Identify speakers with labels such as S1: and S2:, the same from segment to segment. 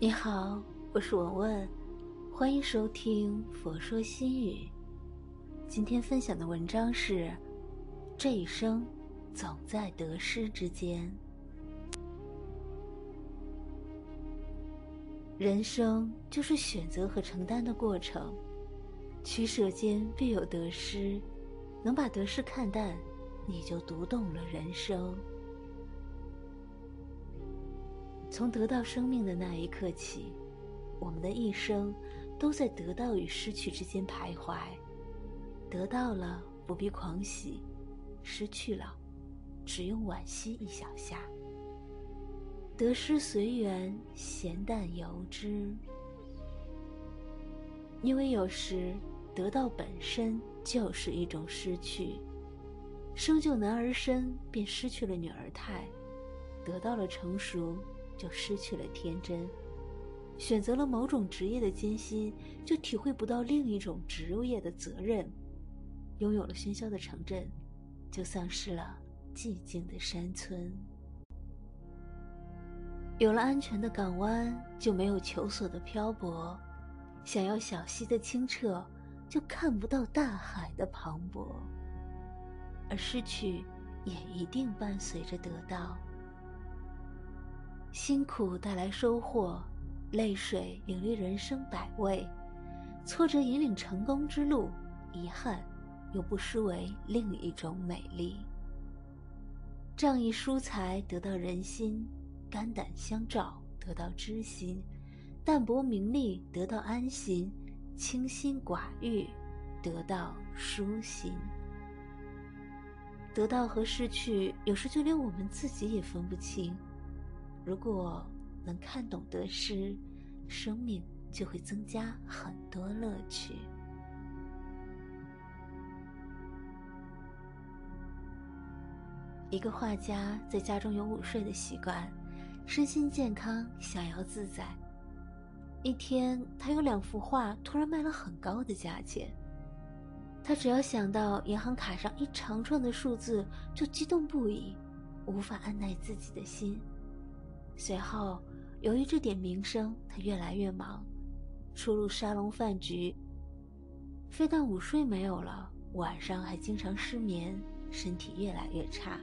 S1: 你好，我是文文，欢迎收听《佛说心语》。今天分享的文章是：这一生总在得失之间。人生就是选择和承担的过程，取舍间必有得失，能把得失看淡，你就读懂了人生。从得到生命的那一刻起，我们的一生都在得到与失去之间徘徊。得到了不必狂喜，失去了只用惋惜一小下。得失随缘，闲淡由之。因为有时得到本身就是一种失去。生就男儿身，便失去了女儿态；得到了成熟。就失去了天真，选择了某种职业的艰辛，就体会不到另一种职业的责任；拥有了喧嚣的城镇，就丧失了寂静的山村；有了安全的港湾，就没有求索的漂泊；想要小溪的清澈，就看不到大海的磅礴；而失去，也一定伴随着得到。辛苦带来收获，泪水领略人生百味，挫折引领成功之路，遗憾又不失为另一种美丽。仗义疏财得到人心，肝胆相照得到知心，淡泊名利得到安心，清心寡欲得到舒心。得到和失去，有时就连我们自己也分不清。如果能看懂得失，生命就会增加很多乐趣。一个画家在家中有午睡的习惯，身心健康，逍遥自在。一天，他有两幅画突然卖了很高的价钱，他只要想到银行卡上一长串的数字，就激动不已，无法按耐自己的心。随后，由于这点名声，他越来越忙，出入沙龙饭局。非但午睡没有了，晚上还经常失眠，身体越来越差。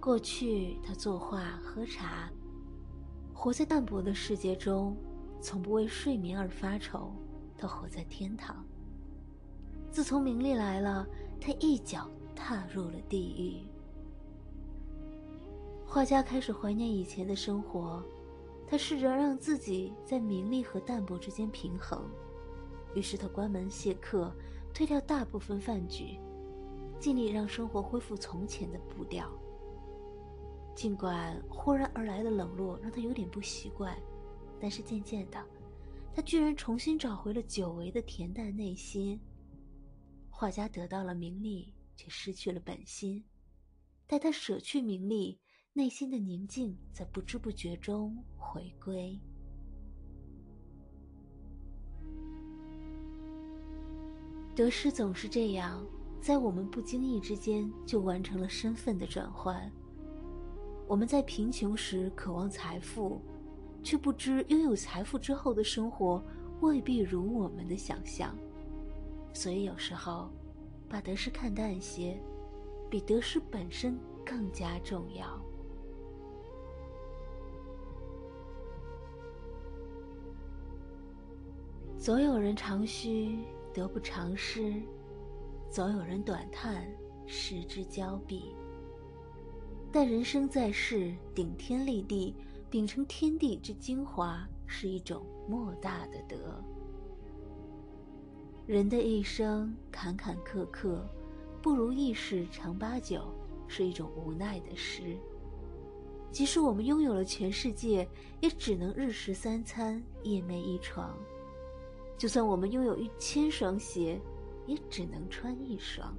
S1: 过去他作画、喝茶，活在淡泊的世界中，从不为睡眠而发愁。他活在天堂。自从名利来了，他一脚踏入了地狱。画家开始怀念以前的生活，他试着让自己在名利和淡泊之间平衡。于是他关门谢客，推掉大部分饭局，尽力让生活恢复从前的步调。尽管忽然而来的冷落让他有点不习惯，但是渐渐的，他居然重新找回了久违的恬淡内心。画家得到了名利，却失去了本心。待他舍去名利。内心的宁静在不知不觉中回归。得失总是这样，在我们不经意之间就完成了身份的转换。我们在贫穷时渴望财富，却不知拥有财富之后的生活未必如我们的想象。所以有时候，把得失看淡些，比得失本身更加重要。总有人长吁，得不偿失；总有人短叹，失之交臂。但人生在世，顶天立地，秉承天地之精华，是一种莫大的德。人的一生坎坎坷坷，不如意事常八九，是一种无奈的诗。即使我们拥有了全世界，也只能日食三餐，夜寐一床。就算我们拥有一千双鞋，也只能穿一双。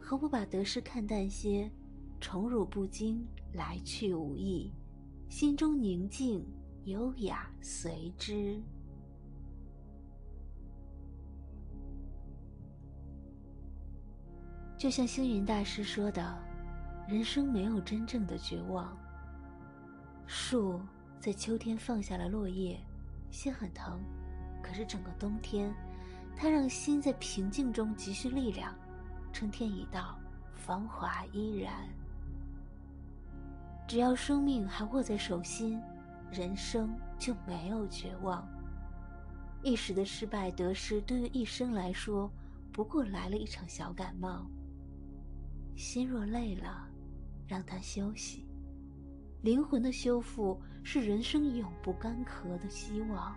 S1: 何不把得失看淡些，宠辱不惊，来去无意，心中宁静，优雅随之。就像星云大师说的：“人生没有真正的绝望。树在秋天放下了落叶，心很疼。可是整个冬天，它让心在平静中积蓄力量。春天已到，繁华依然。只要生命还握在手心，人生就没有绝望。一时的失败得失，对于一生来说，不过来了一场小感冒。心若累了，让它休息。灵魂的修复是人生永不干涸的希望。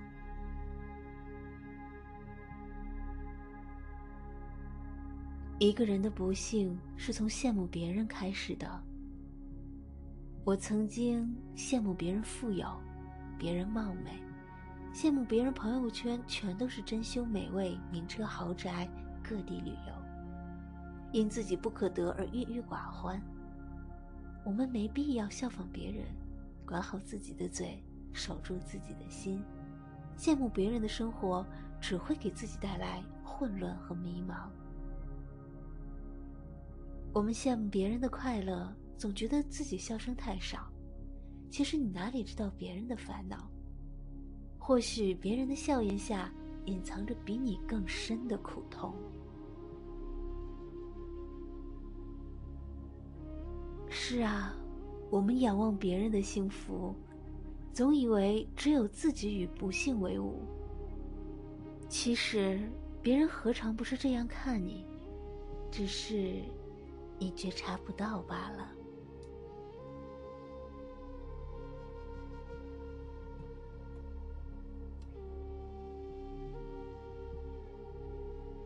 S1: 一个人的不幸是从羡慕别人开始的。我曾经羡慕别人富有，别人貌美，羡慕别人朋友圈全都是珍馐美味、名车豪宅、各地旅游，因自己不可得而郁郁寡欢。我们没必要效仿别人，管好自己的嘴，守住自己的心。羡慕别人的生活，只会给自己带来混乱和迷茫。我们羡慕别人的快乐，总觉得自己笑声太少。其实你哪里知道别人的烦恼？或许别人的笑颜下，隐藏着比你更深的苦痛。是啊，我们仰望别人的幸福，总以为只有自己与不幸为伍。其实，别人何尝不是这样看你？只是。你觉察不到罢了。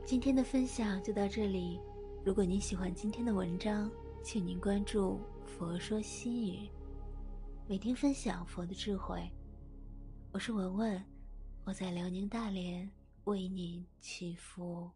S1: 今天的分享就到这里。如果您喜欢今天的文章，请您关注“佛说心语”，每天分享佛的智慧。我是文文，我在辽宁大连为您祈福。